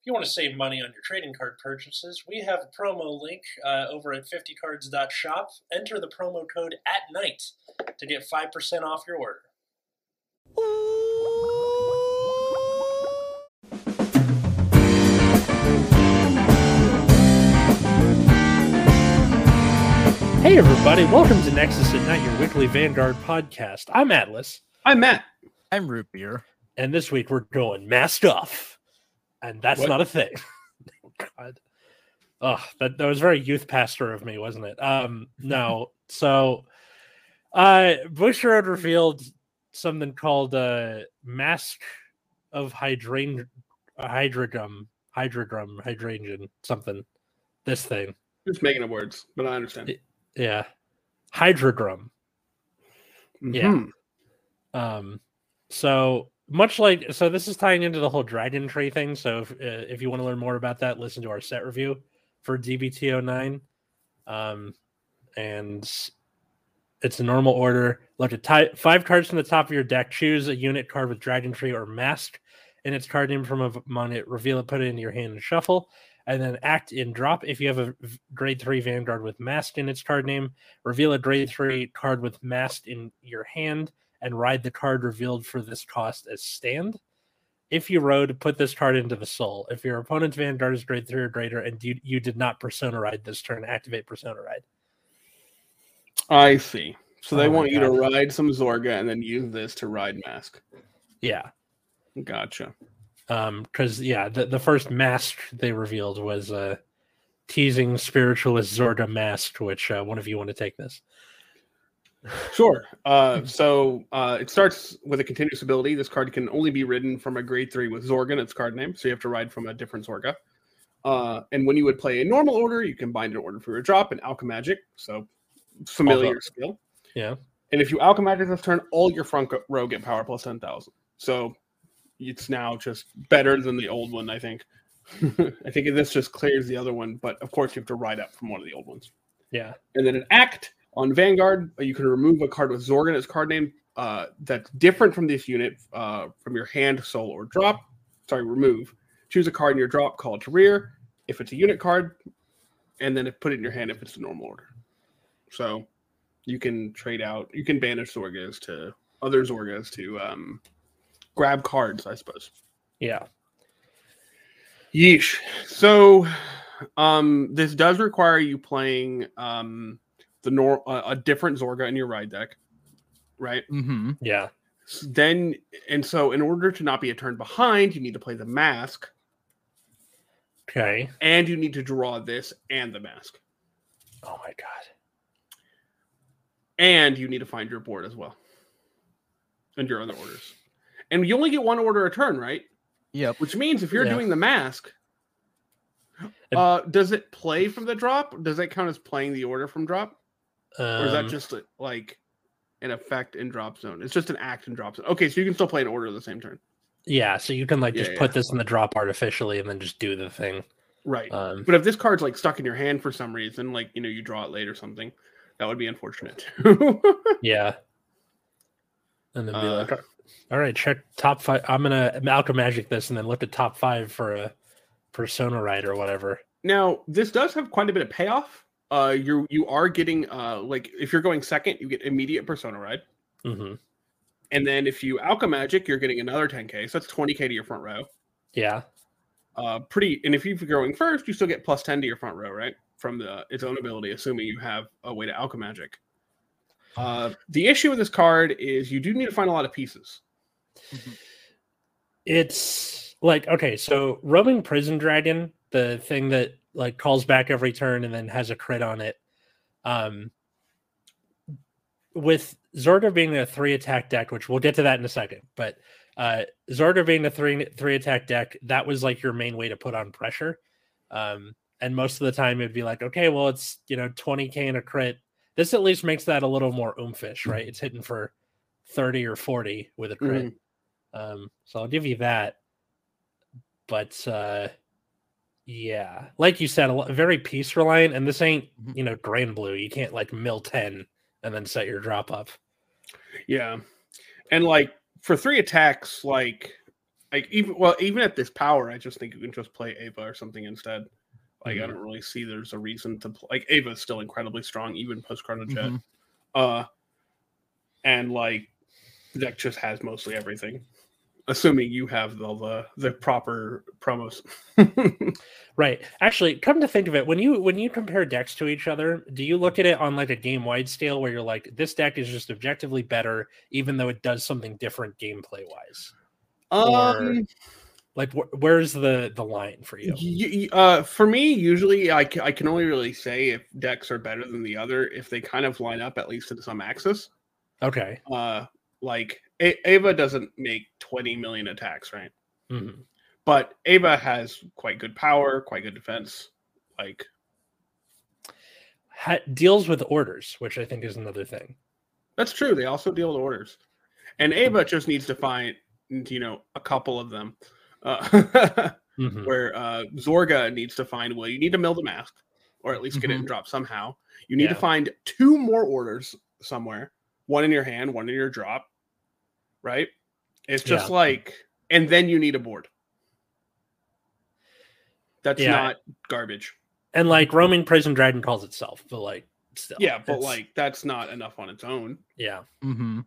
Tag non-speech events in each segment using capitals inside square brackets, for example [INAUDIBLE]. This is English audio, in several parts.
If you want to save money on your trading card purchases, we have a promo link uh, over at 50cards.shop. Enter the promo code at night to get 5% off your order. Hey, everybody, welcome to Nexus at Night, your weekly Vanguard podcast. I'm Atlas, I'm Matt. I'm root beer. and this week we're going masked off. And that's What? not a thing. [LAUGHS] God. Oh, that, that was very youth pastor of me, wasn't it? Um, no. [LAUGHS] so uh Bushiroad revealed something called uh Mask of Hydrangea Hydrodrum, Hydrodrum, hydrangean something. This thing. Just making up words, but I understand. Yeah. Hydrodrum. yeah. Mhm. Um, so much like so, this is tying into the whole dragon tree thing. So if uh, if you want to learn more about that, listen to our set review for DBT09. Um, and it's a normal order. Look at ty- five cards from the top of your deck. Choose a unit card with dragon tree or mask in its card name from among it. Reveal it, put it into your hand, and shuffle. And then act in drop. If you have a grade three Vanguard with mask in its card name, reveal a grade three card with mask in your hand and ride the card revealed for this cost as stand. If you rode, put this card into the soul. If your opponent's Vanguard is grade three or greater and you, you did not persona ride this turn, activate persona ride. I see. So they Oh want you to ride some Zorga and then use this to ride Mask. Yeah. Gotcha. Um, because yeah, the, the first mask they revealed was uh teasing spiritualist Zorga mask, which uh, one of you want to take this. Sure. Uh, so uh, it starts with a continuous ability. This card can only be ridden from a grade three with Zorgan, its card name, so you have to ride from a different Zorga. Uh, and when you would play a normal order, you can bind an order for your drop and Alchemagic, so familiar skill. Yeah. And if you Alchemagic this turn, all your front row get power plus 10,000. So it's now just better than the old one, I think. [LAUGHS] I think this just clears the other one, but of course you have to ride up from one of the old ones. Yeah. And then an act on Vanguard, uh, you can remove a card with Zorgan as card name uh, that's different from this unit uh, from your hand, soul, or drop. Sorry, remove. Choose a card in your drop, call it to rear if it's a unit card, and then put it in your hand if it's the normal order. So you can trade out, you can banish Zorgas to other Zorgas to um, grab cards, I suppose. Yeah. Yeesh. So, um, this does require you playing um the nor uh, a different Zorga in your ride deck, right? Mm-hmm. Yeah. Then, and so in order to not be a turn behind, you need to play the mask, Okay. and you need to draw this and the mask, Oh my god. and you need to find your board as well, and your other orders. And you only get one order a turn, right? Yep. Which means if you're Yeah. doing the mask, uh, does it play from the drop? Does that count as playing the order from drop? Or is that Um, just like an effect in drop zone? It's just an act in drop zone. Okay, so you can still play an order the same turn. yeah? So you can like Yeah, just yeah. put this in the drop artificially and then just do the thing. Right. Um, but if this card's like stuck in your hand for some reason, like you know, you draw it late or something, that would be unfortunate. [LAUGHS] Yeah. And then be Uh, like, all right, check top five. I'm gonna Alchemagic this and then look at top five for a persona ride or whatever. now, this does have quite a bit of payoff. Uh you you are getting uh like if you're going second, you get immediate persona ride. hmm And then if you alka Alchemagic, you're getting another 10k. So that's 20k to your front row. Yeah. Uh pretty and if you're going first, you still get plus 10 to your front row, right? From the its own ability, assuming you have a way to Alchemagic. Uh the issue with this card is you do need to find a lot of pieces. It's like okay, so roaming prison dragon, the thing that like calls back every turn and then has a crit on it. Um, with Zorga being a three attack deck, which we'll get to that in a second, but uh Zorga being a three three attack deck, that was like your main way to put on pressure. Um, and most of the time it'd be like, okay, well, it's you know 20k and a crit. This at least makes that a little more oomfish, right? It's hitting for 30 or 40 with a crit. Um, so I'll give you that. But uh yeah, like you said, a lo- very piece reliant, and this ain't Mhm. you know Granblue. You can't like mill 10 and then set your drop up. Yeah. And like for three attacks, like like even well even at this power, I just think you can just play Ava or something instead. Like I Mhm. don't really see there's a reason to play. Like Ava is still incredibly strong even post Chrono Jet. Mhm. Uh, and like the deck just has mostly everything, assuming you have all the the proper promos. [LAUGHS] Right. Actually, come to think of it, when you when you compare decks to each other, do you look at it on like a game wide scale where you're like, this deck is just objectively better, even though it does something different gameplay wise? um, Like, wh- where's the the line for you? y- y- uh, for me, usually I, I can only really say if decks are better than the other if they kind of line up at least in some axis. Okay. Uh, like A- Ava doesn't make 20 million attacks, right? Mhm. But Ava has quite good power, quite good defense. Like, Ha- deals with orders, which I think is another thing. that's true. They also deal with orders. And Ava just needs to find, you know, a couple of them. Uh, [LAUGHS] Mhm. where uh, Zorga needs to find, well, you need to mill the mask, or at least get it in Mhm. drop somehow. You need to find two more orders somewhere, one in your hand, one in your drop, right? It's just Yeah. like, and then you need a board. That's Yeah. not garbage. And like roaming prison dragon calls itself, but like still. Yeah, but it's- like that's not enough on its own. yeah. Mm-hmm.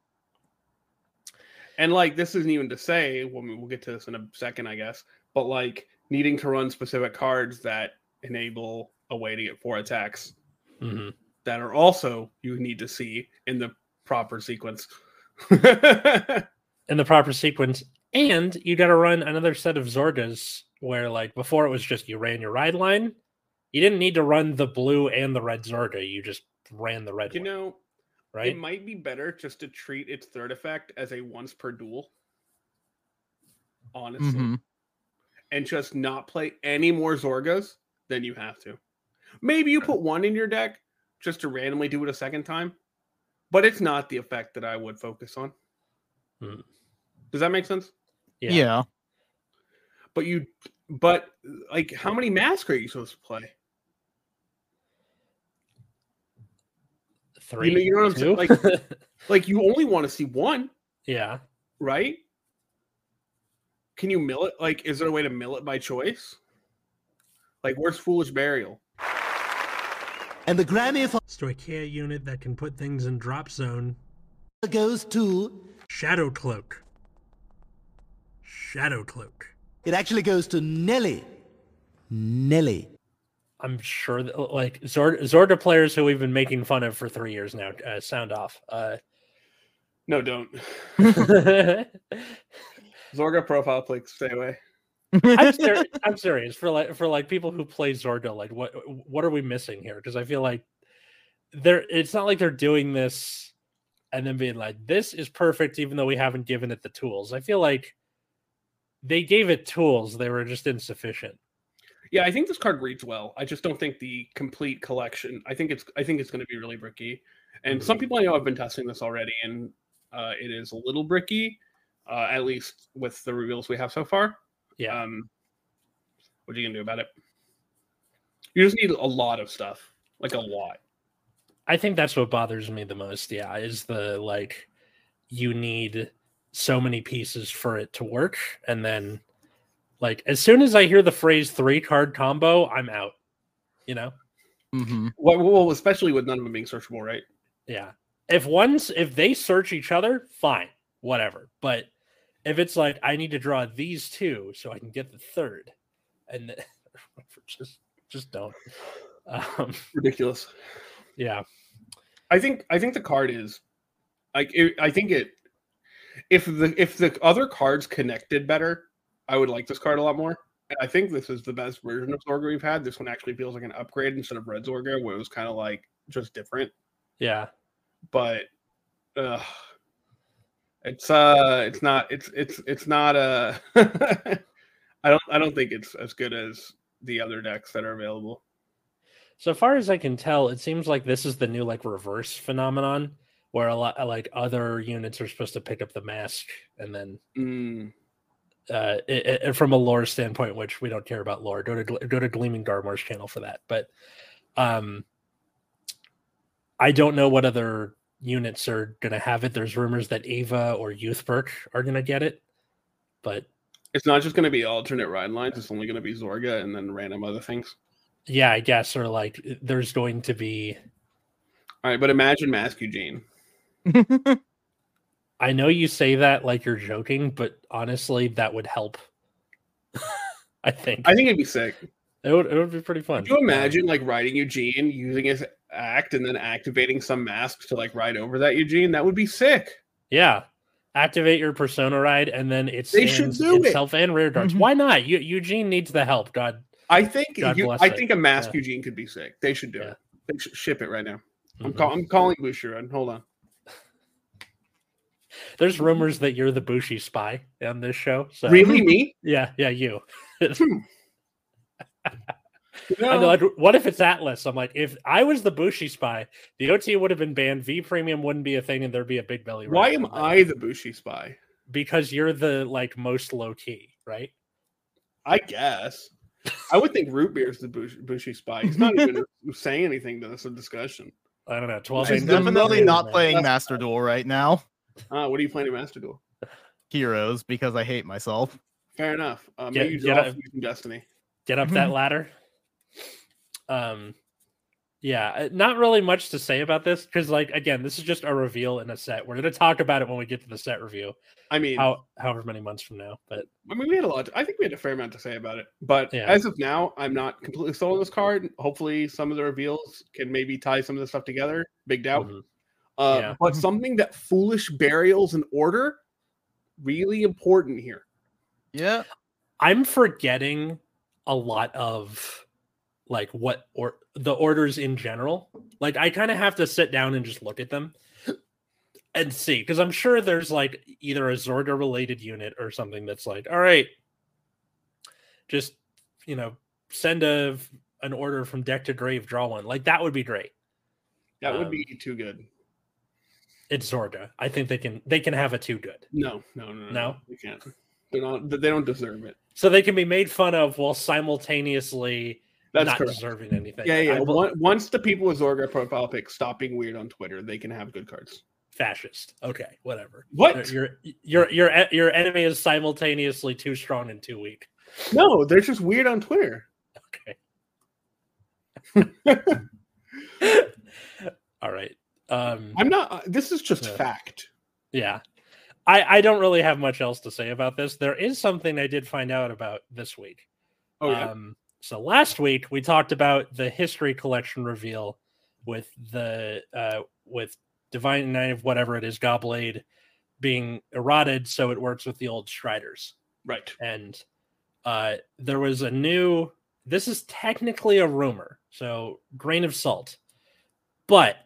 And like this isn't even to say, well, we'll get to this in a second, I guess, but like needing to run specific cards that enable a way to get four attacks hmm that are also you need to see in the proper sequence. [LAUGHS] In the proper sequence. And you got to run another set of Zorgas where, like, before it was just you ran your ride line. You didn't need to run the blue and the red Zorga. You just ran the red you one, know, right? it might be better just to treat its third effect as a once per duel. Honestly. Mhm. And just not play any more Zorgas than you have to. Maybe you put one in your deck just to randomly do it a second time, but it's not the effect that I would focus on. Hmm. Does that make sense? Yeah. But you, but like, how many masks are you supposed to play? Three. you know what I'm saying? two? Like, [LAUGHS] you only want to see one, yeah. right? Can you mill it? Like, is there a way to mill it by choice? Like, where's Foolish Burial? And the Grammy for Stoicheia unit that can put things in drop zone. goes to Shadow Cloak. Shadow Cloak. it actually goes to Nelly. Nelly. I'm sure that like Zord- Zorda players who we've been making fun of for three years now uh, sound off. Uh, No, don't. I'm, [LAUGHS] Zorga profile, please stay away. [LAUGHS] ser- I'm serious for like for like people who play Zorda. Like, what what are we missing here? Because I feel like they're it's not like they're doing this and then being like, this is perfect, even though we haven't given it the tools. I feel like they gave it tools; they were just insufficient. Yeah, I think this card reads well. I just don't think the complete collection. I think it's. I think it's going to be really bricky. And some people I know have been testing this already, and uh, it is a little bricky, uh, at least with the reveals we have so far. Yeah, Um, what are you gonna do about it? You just need a lot of stuff, like a lot. I think that's what bothers me the most. Yeah, is the like you need so many pieces for it to work, and then like as soon as I hear the phrase three card combo, I'm out. You know? hmm Well, well, especially with none of them being searchable, right? Yeah. If one's if they search each other, fine, whatever. But if it's like I need to draw these two so I can get the third, and th- [LAUGHS] just just don't. Um, Ridiculous. yeah. I think I think the card is like it, I think it if the if the other cards connected better, I would like this card a lot more. And I think this is the best version of Zorga we've had. This one actually feels like an upgrade instead of Red Zorga, where it was kind of like just different. Yeah. But uh, it's uh it's not it's it's it's not a. [LAUGHS] I don't I don't think it's as good as the other decks that are available. So far as I can tell, it seems like this is the new like reverse phenomenon where a lot like other units are supposed to pick up the mask and then Mm, uh it, it- from a lore standpoint, which we don't care about lore. Go to go to Gleaming Garmore's channel for that. But um I don't know what other units are gonna have it. There's rumors that Ava or Youthberg are gonna get it, but It's not just going to be alternate ride lines. It's only going to be Zorga and then random other things. Yeah, I guess, or like there's going to be. All right, but imagine Mask Eugene. [LAUGHS] I know you say that like you're joking, but honestly, that would help. [LAUGHS] I think. I think it'd be sick. It would. It would be pretty fun. Could you imagine like riding Eugene using his act and then activating some mask to like ride over that Eugene? That would be sick. Yeah. Activate your persona ride, and then it's They should do it. itself and rear darts. Mhm. Why not? Eu- Eugene needs the help. God, I think God you- bless I it. think a mask Yeah. Eugene could be sick. They should do Yeah. it. They should ship it right now. I'm, Mhm. call, I'm calling Bushiroad. Hold on. [LAUGHS] there's rumors that you're the Bushi spy on this show. So Really, [LAUGHS] me? Yeah, yeah, you. [LAUGHS] No. I know, like, what if it's Atlas? I'm like, if I was the Bushi spy, the OT would have been banned. V premium wouldn't be a thing, and there'd be a big belly. Why rider. am I the Bushi spy? Because you're the like most low key, right? I guess. I would think Root Beer's the Bushi, Bushi spy. He's not even [LAUGHS] saying anything to this discussion. I don't know. Twelve. He's He's ain't the definitely man. not man. playing That's- Master Duel right now. Uh, what are you playing in Master Duel? Heroes because I hate myself. Fair enough. Uh, Get- maybe you get draw a- Destiny. Get up that ladder. Um, yeah, uh, not really much to say about this because, like, again, this is just a reveal in a set. We're gonna talk about it when we get to the set review, I mean, how however many months from now. But I mean, we had a lot. I think we had a fair amount to say about it. But Yeah. as of now, I'm not completely sold on this card. Hopefully, some of the reveals can maybe tie some of the stuff together. Big doubt. mhm. Uh, Yeah. But something that foolish burials and order really important here. Yeah. I'm forgetting a lot of like what or the orders in general. Like I kind of have to sit down and just look at them and see because I'm sure there's like either a Zorga related unit or something that's like, all right, just you know, send a an order from deck to grave, draw one. Like that would be great. That would Um, be too good. It's Zorga. I think they can they can have a too good. No, no, no, no. No? You can't. They're not. They don't deserve it. So they can be made fun of while simultaneously That's not correct. deserving anything. Yeah, yeah. Once the people with Zorga profile pick stop being weird on Twitter, they can have good cards. fascist. Okay, whatever. What? Your your your your enemy is simultaneously too strong and too weak. No, they're just weird on Twitter. Okay. [LAUGHS] [LAUGHS] All right. Um I'm not. uh, This is just Yeah. fact. yeah. I I don't really have much else to say about this. There is something I did find out about this week. Oh yeah. Um, so last week we talked about the history collection reveal with the uh, with Divine Knight of whatever it is, Gobblade being eroded, so it works with the old Striders. right. And uh, there was a new. This is technically a rumor, so grain of salt. But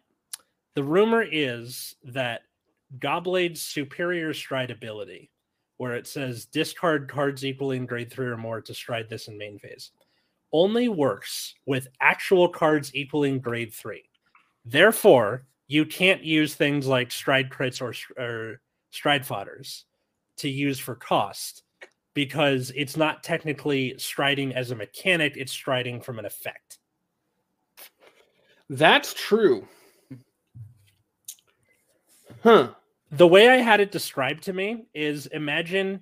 the rumor is that Gobblade's superior stride ability, where it says discard cards equaling grade three or more to stride this in main phase, only works with actual cards equaling grade three. Therefore, you can't use things like stride crits or, or stride fodders to use for cost because it's not technically striding as a mechanic, it's striding from an effect. That's true. Huh. the way I had it described to me is imagine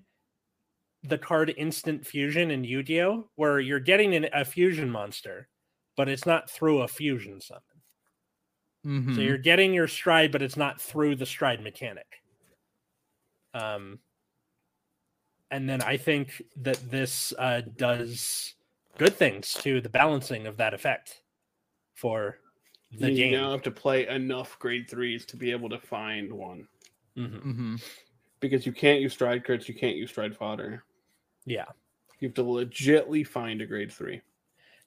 the card instant fusion in Yu-Gi-Oh, where you're getting an, a fusion monster, but it's not through a fusion summon. Mhm. So you're getting your stride, but it's not through the stride mechanic. Um, and then I think that this uh, does good things to the balancing of that effect for the you game. now have to play enough grade threes to be able to find one Mhm. Mhm. because you can't use stride crits. You can't use stride fodder. Yeah. You have to legitly find a grade three.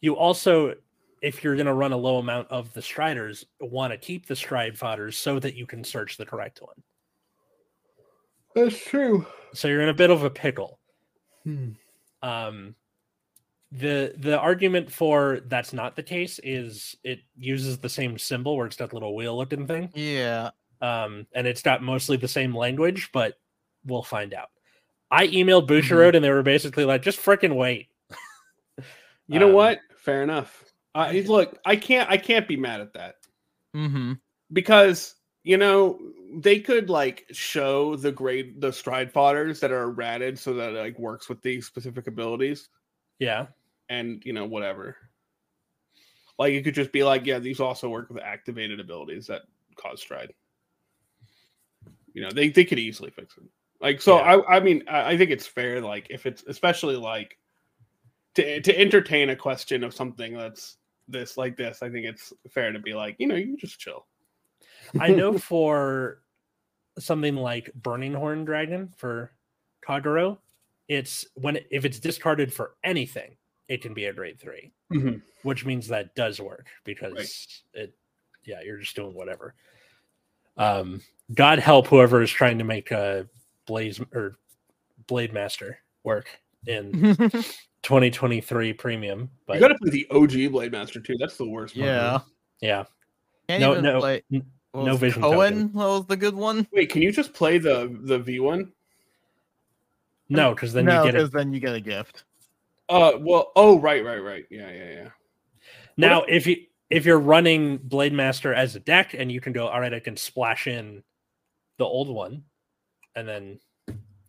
You also, if you're going to run a low amount of the striders, want to keep the stride fodders so that you can search the correct one. That's true. So you're in a bit of a pickle. Hmm. Um, the the argument for that's not the case is it uses the same symbol where it's got the little wheel looking thing, Yeah. um, and it's got mostly the same language, but we'll find out. I emailed Mm-hmm. And they were basically like, just freaking wait. You know Um, what? Fair enough. Uh, look, I can't. I can't be mad at that Mm-hmm. because You know, they could like show the grade the stride fodders that are ratted so that it like works with these specific abilities Yeah. And you know whatever. Like it could just be like, yeah, these also work with activated abilities that cause stride. You know, they, they could easily fix it. Like so Yeah. I I mean I, I think it's fair, like if it's especially like to to entertain a question of something that's this like this, I think it's fair to be like, you know, you just chill. I know [LAUGHS] for something like Burning Horn Dragon for Kagero, it's when if it's discarded for anything, it can be a grade 3 Mhm. which means that does work because it, yeah, you're just doing whatever. Um, God help whoever is trying to make a Blaze or Blade Master work in [LAUGHS] 2023 Premium, but you gotta play the OG Blade Master too. That's the worst part. yeah. yeah, Can't no, even no, play- n- no vision Cohen token. was the good one. Wait, can you just play the the V one? no, because then no, you get it. because then you get a gift. Uh, well, oh, right, right, right. Yeah, yeah, yeah. Now, if you if you're running Blade Master as a deck, and you can go, all right, I can splash in the old one, and then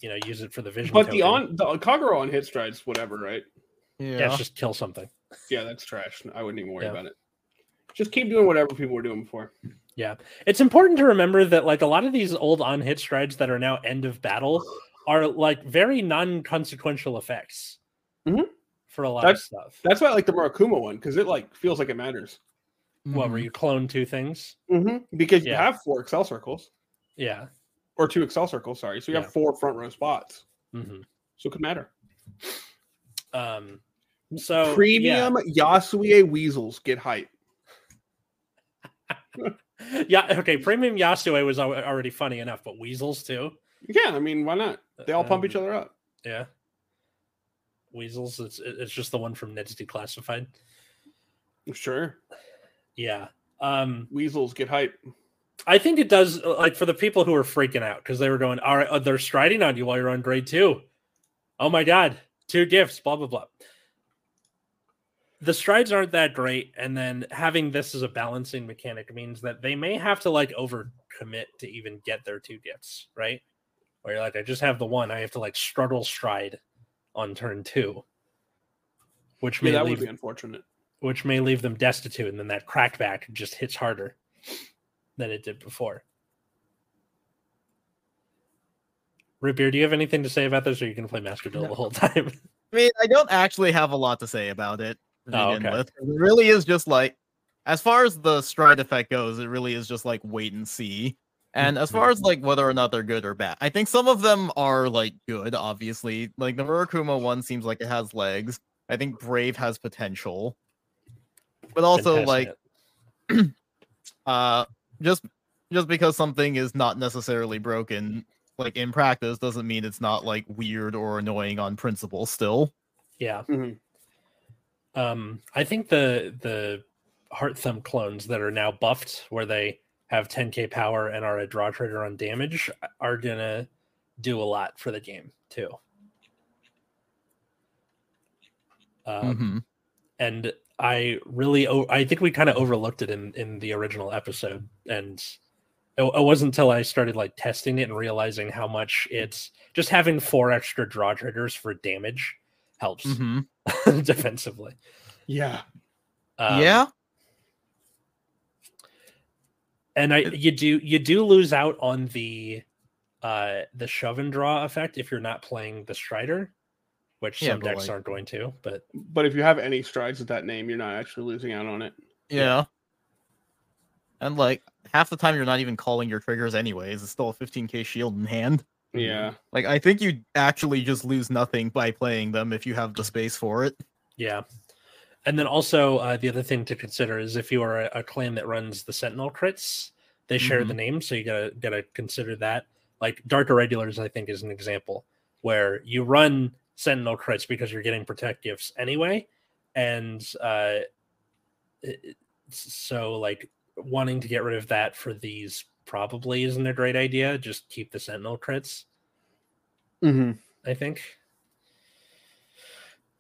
you know use it for the vision. But the on the Kagero on hit strides, whatever, right? Yeah. yeah, it's just kill something. Yeah, that's trash. I wouldn't even worry Yeah. about it. Just keep doing whatever people were doing before. Yeah, it's important to remember that like a lot of these old on hit strides that are now end of battle are like very non-consequential effects Mhm. for a lot That's- of stuff. That's why I like the Murakumo one because it like feels like it matters. What Mhm. where you clone two things? Mm-hmm. Because you Yeah. have four Accel circles Yeah. or two Accel circles. Sorry, so you Yeah. have four front row spots, hmm so it could matter. Um. So Premium Yasue weasels get hype. Yeah. [LAUGHS] yeah. Okay. Premium Yasue was already funny enough, but weasels too. Yeah, I mean, why not? They all pump Um, each other up. Yeah. Weasels. It's it's just the one from Ned's Declassified. Sure, Yeah. Um. weasels get hype. I think it does uh, like for the people who were freaking out because they were going, all right, uh, they're striding on you while you're on grade two. Oh my god, two gifts, blah blah blah. The strides aren't that great, and then having this as a balancing mechanic means that they may have to like overcommit to even get their two gifts, right? Where you're like, I just have the one, I have to like struggle stride on turn two, which may Yeah, that leave would be unfortunate. which may leave them destitute, and then that crackback just hits harder than it did before. Root beer, do you have anything to say about this, or you can play Master Duel the whole [LAUGHS] time? I mean, I don't actually have a lot to say about it. to Oh, okay. with. It really is just like, as far as the stride effect goes, it really is just like wait and see. And as far as [LAUGHS] like whether or not they're good or bad, I think some of them are like good. Obviously, like the Murakumo one seems like it has legs. I think Brave has potential, but also Been like [CLEARS THROAT] uh just just because something is not necessarily broken like in practice doesn't mean it's not like weird or annoying on principle still yeah. Mhm. Um, I think the the Heart Thumb clones that are now buffed, where they have 10k power and are a draw trigger on damage, are gonna do a lot for the game too. Um, Mhm. and I really, I think we kind of overlooked it in in the original episode, and it, it wasn't until I started like testing it and realizing how much it's just having four extra draw triggers for damage helps Mhm. [LAUGHS] defensively. Yeah, Um, yeah and I you do you do lose out on the uh the shove and draw effect if you're not playing the Strider, which Yeah, some decks like- aren't going to. But but if you have any strides with that name, you're not actually losing out on it. yeah and like half the time you're not even calling your triggers anyways it's still a 15k shield in hand Yeah, like i think you actually just lose nothing by playing them if you have the space for it Yeah. And then also uh, the other thing to consider is if you are a, a clan that runs the Sentinel crits, they share the name, so you gotta gotta consider that. Like Dark Irregulars, I think, is an example where you run Sentinel crits because you're getting protect gifts anyway, and uh, it- so like wanting to get rid of that for these probably isn't a great idea. Just keep the Sentinel crits. mm-hmm. I think.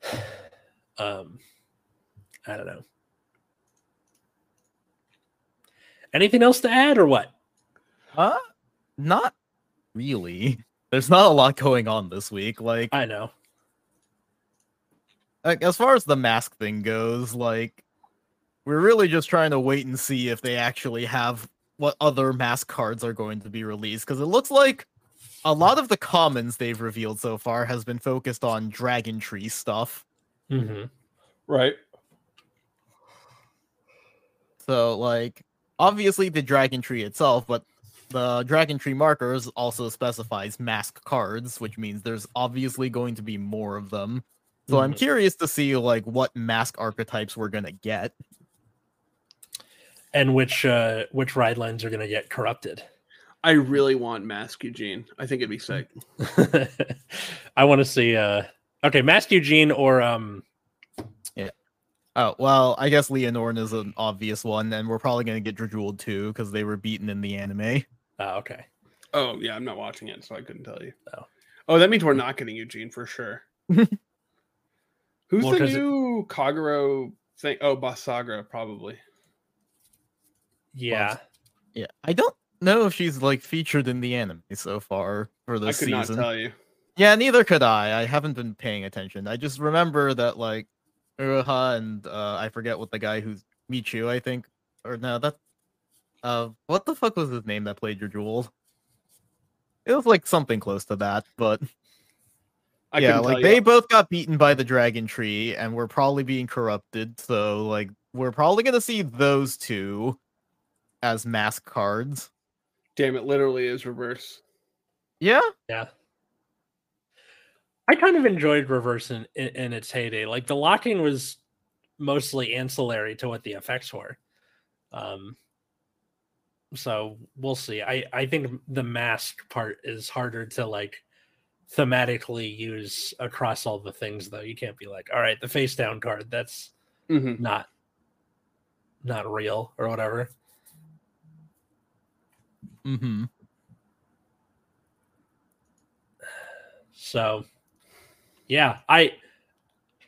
[SIGHS] Um, I don't know. Anything else to add or what? Uh, not really. There's not a lot going on this week. Like, I know. like as far as the mask thing goes, like we're really just trying to wait and see if they actually have what other mask cards are going to be released because it looks like a lot of the commons they've revealed so far has been focused on dragon tree stuff. hmm Right. So like obviously the dragon tree itself, but the dragon tree markers also specifies mask cards, which means there's obviously going to be more of them. So I'm Mhm. curious to see like what mask archetypes we're gonna get. And which uh which ride lines are gonna get corrupted. I really want Mask Eugene. I think it'd be sick. [LAUGHS] I want to see uh okay, Mask Eugene or um Oh well, I guess Leonorn is an obvious one, and we're probably gonna get Drajul too because they were beaten in the anime. oh, okay. Oh yeah, I'm not watching it, so I couldn't tell you. Oh. Oh, that means we're not getting Eugene for sure. [LAUGHS] Who's Well, the 'cause it- new Kagero thing? Oh, Basagra probably. Yeah. Yeah, I don't know if she's like featured in the anime so far for I this could season. not tell you. Yeah, neither could I. I haven't been paying attention. I just remember that like Uruha and uh I forget what the guy who's Michu, I think. Or no, that uh what the fuck was his name that played your jewel? It was like something close to that, but I yeah, like they you. both got beaten by the dragon tree and we're probably being corrupted, so like we're probably gonna see those two as mask cards. Damn, it literally is reverse. Yeah, Yeah. I kind of enjoyed reverse in, in, in its heyday. Like the locking was mostly ancillary to what the effects were. Um so we'll see. I I think the mask part is harder to like thematically use across all the things though. You can't be like, all right, the face down card, that's hmm not not real or whatever. mm-hmm. So, yeah, I,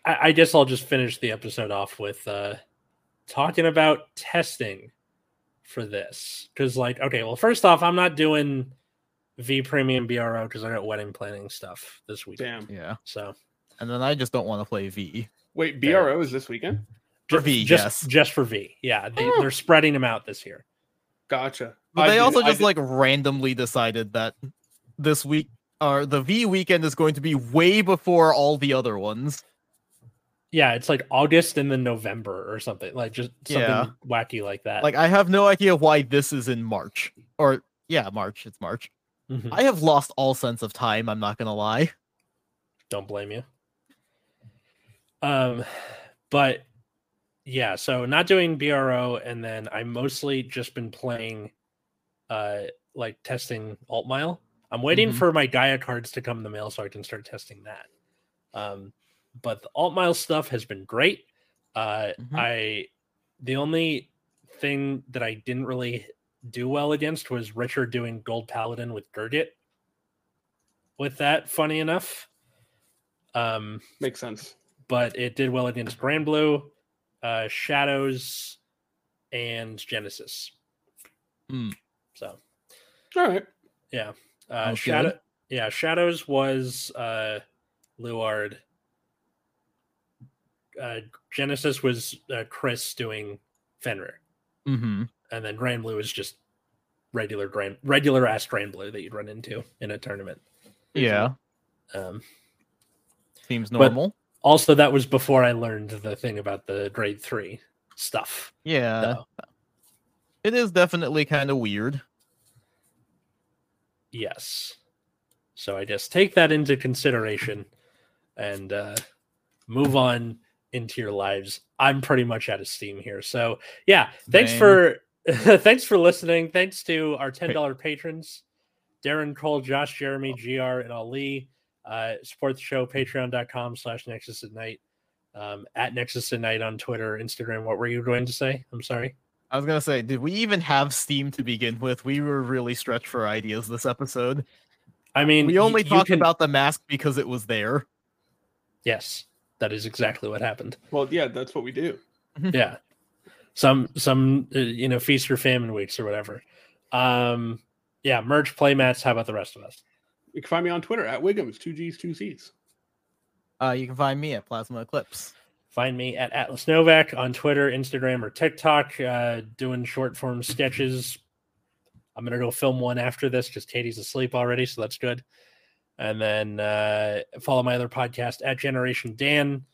I, I guess I'll just finish the episode off with uh, talking about testing for this because, like, okay, well, first off, I'm not doing V Premium BRO because I got wedding planning stuff this week. Damn. Yeah. So And then I just don't want to play V. Wait, BRO is this weekend? For V, just yes. just for V, yeah, they, Oh. they're spreading them out this year. Gotcha. But I they did- also I just did- like randomly decided that this week or the V weekend is going to be way before all the other ones. Yeah, it's like August and then November or something like just something Yeah. wacky like that. Like I have no idea why this is in March. Or yeah, March. It's March. Mhm. I have lost all sense of time, I'm not gonna lie. don't blame you um but yeah so not doing bro and then i mostly just been playing uh like testing Altmile i'm waiting Mhm. for my gaia cards to come in the mail so i can start testing that um but the Altmile stuff has been great uh Mhm. i the only thing that i didn't really do well against was richard doing gold paladin with Gurguit with that funny enough um Makes sense. but it did well against Granblue, uh, Shadows, and Genesis. Hmm. So, All right. Uh, Sounds Shadow, yeah, Shadows was uh, Luard. Uh, Genesis was uh, Chris doing Fenrir, Mm-hmm. and then Granblue is just regular Grand, regular ass Grand Blue that you'd run into in a tournament. Yeah. Um, Seems But- normal. also, that was before I learned the thing about the grade three stuff. yeah. so- It is definitely kind of weird. Yes. So I just take that into consideration and uh, move on into your lives. I'm pretty much out of steam here. So yeah, thanks Same. for [LAUGHS] thanks for listening. Thanks to our ten dollar patrons, Darren Cole, Josh, Jeremy, Gr, and Ali. Uh, support the show patreon.com slash nexus at night. Um, at Nexus at night on Twitter, Instagram. What were you going to say? I'm sorry. I was gonna say, did we even have Steam to begin with? We were really stretched for ideas this episode. I mean, We only y- talked can- about the mask because it was there. Yes, that is exactly what happened. Well, yeah, that's what we do. [LAUGHS] yeah some some uh, you know feast or famine weeks or whatever um yeah, merch, playmats. How about the rest of us? You can find me on Twitter at Wiggums, two G's, two C's. Uh, you can find me at Plasma Eclipse. Find me at Atlas Novak on Twitter, Instagram, or TikTok, uh, doing short form sketches. I'm gonna go film one after this because Katie's asleep already, so that's good. And then uh, follow my other podcast at Generation Dan,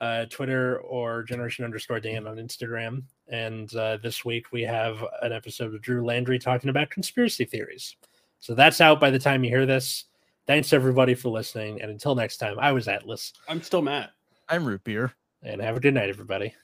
uh, Twitter or Generation underscore Dan on Instagram. And uh, this week we have an episode of Drew Landry talking about conspiracy theories. So that's out by the time you hear this. Thanks everybody for listening, and until next time, I was Atlas, I'm still Matt. I'm Root Beer. And have a good night, everybody.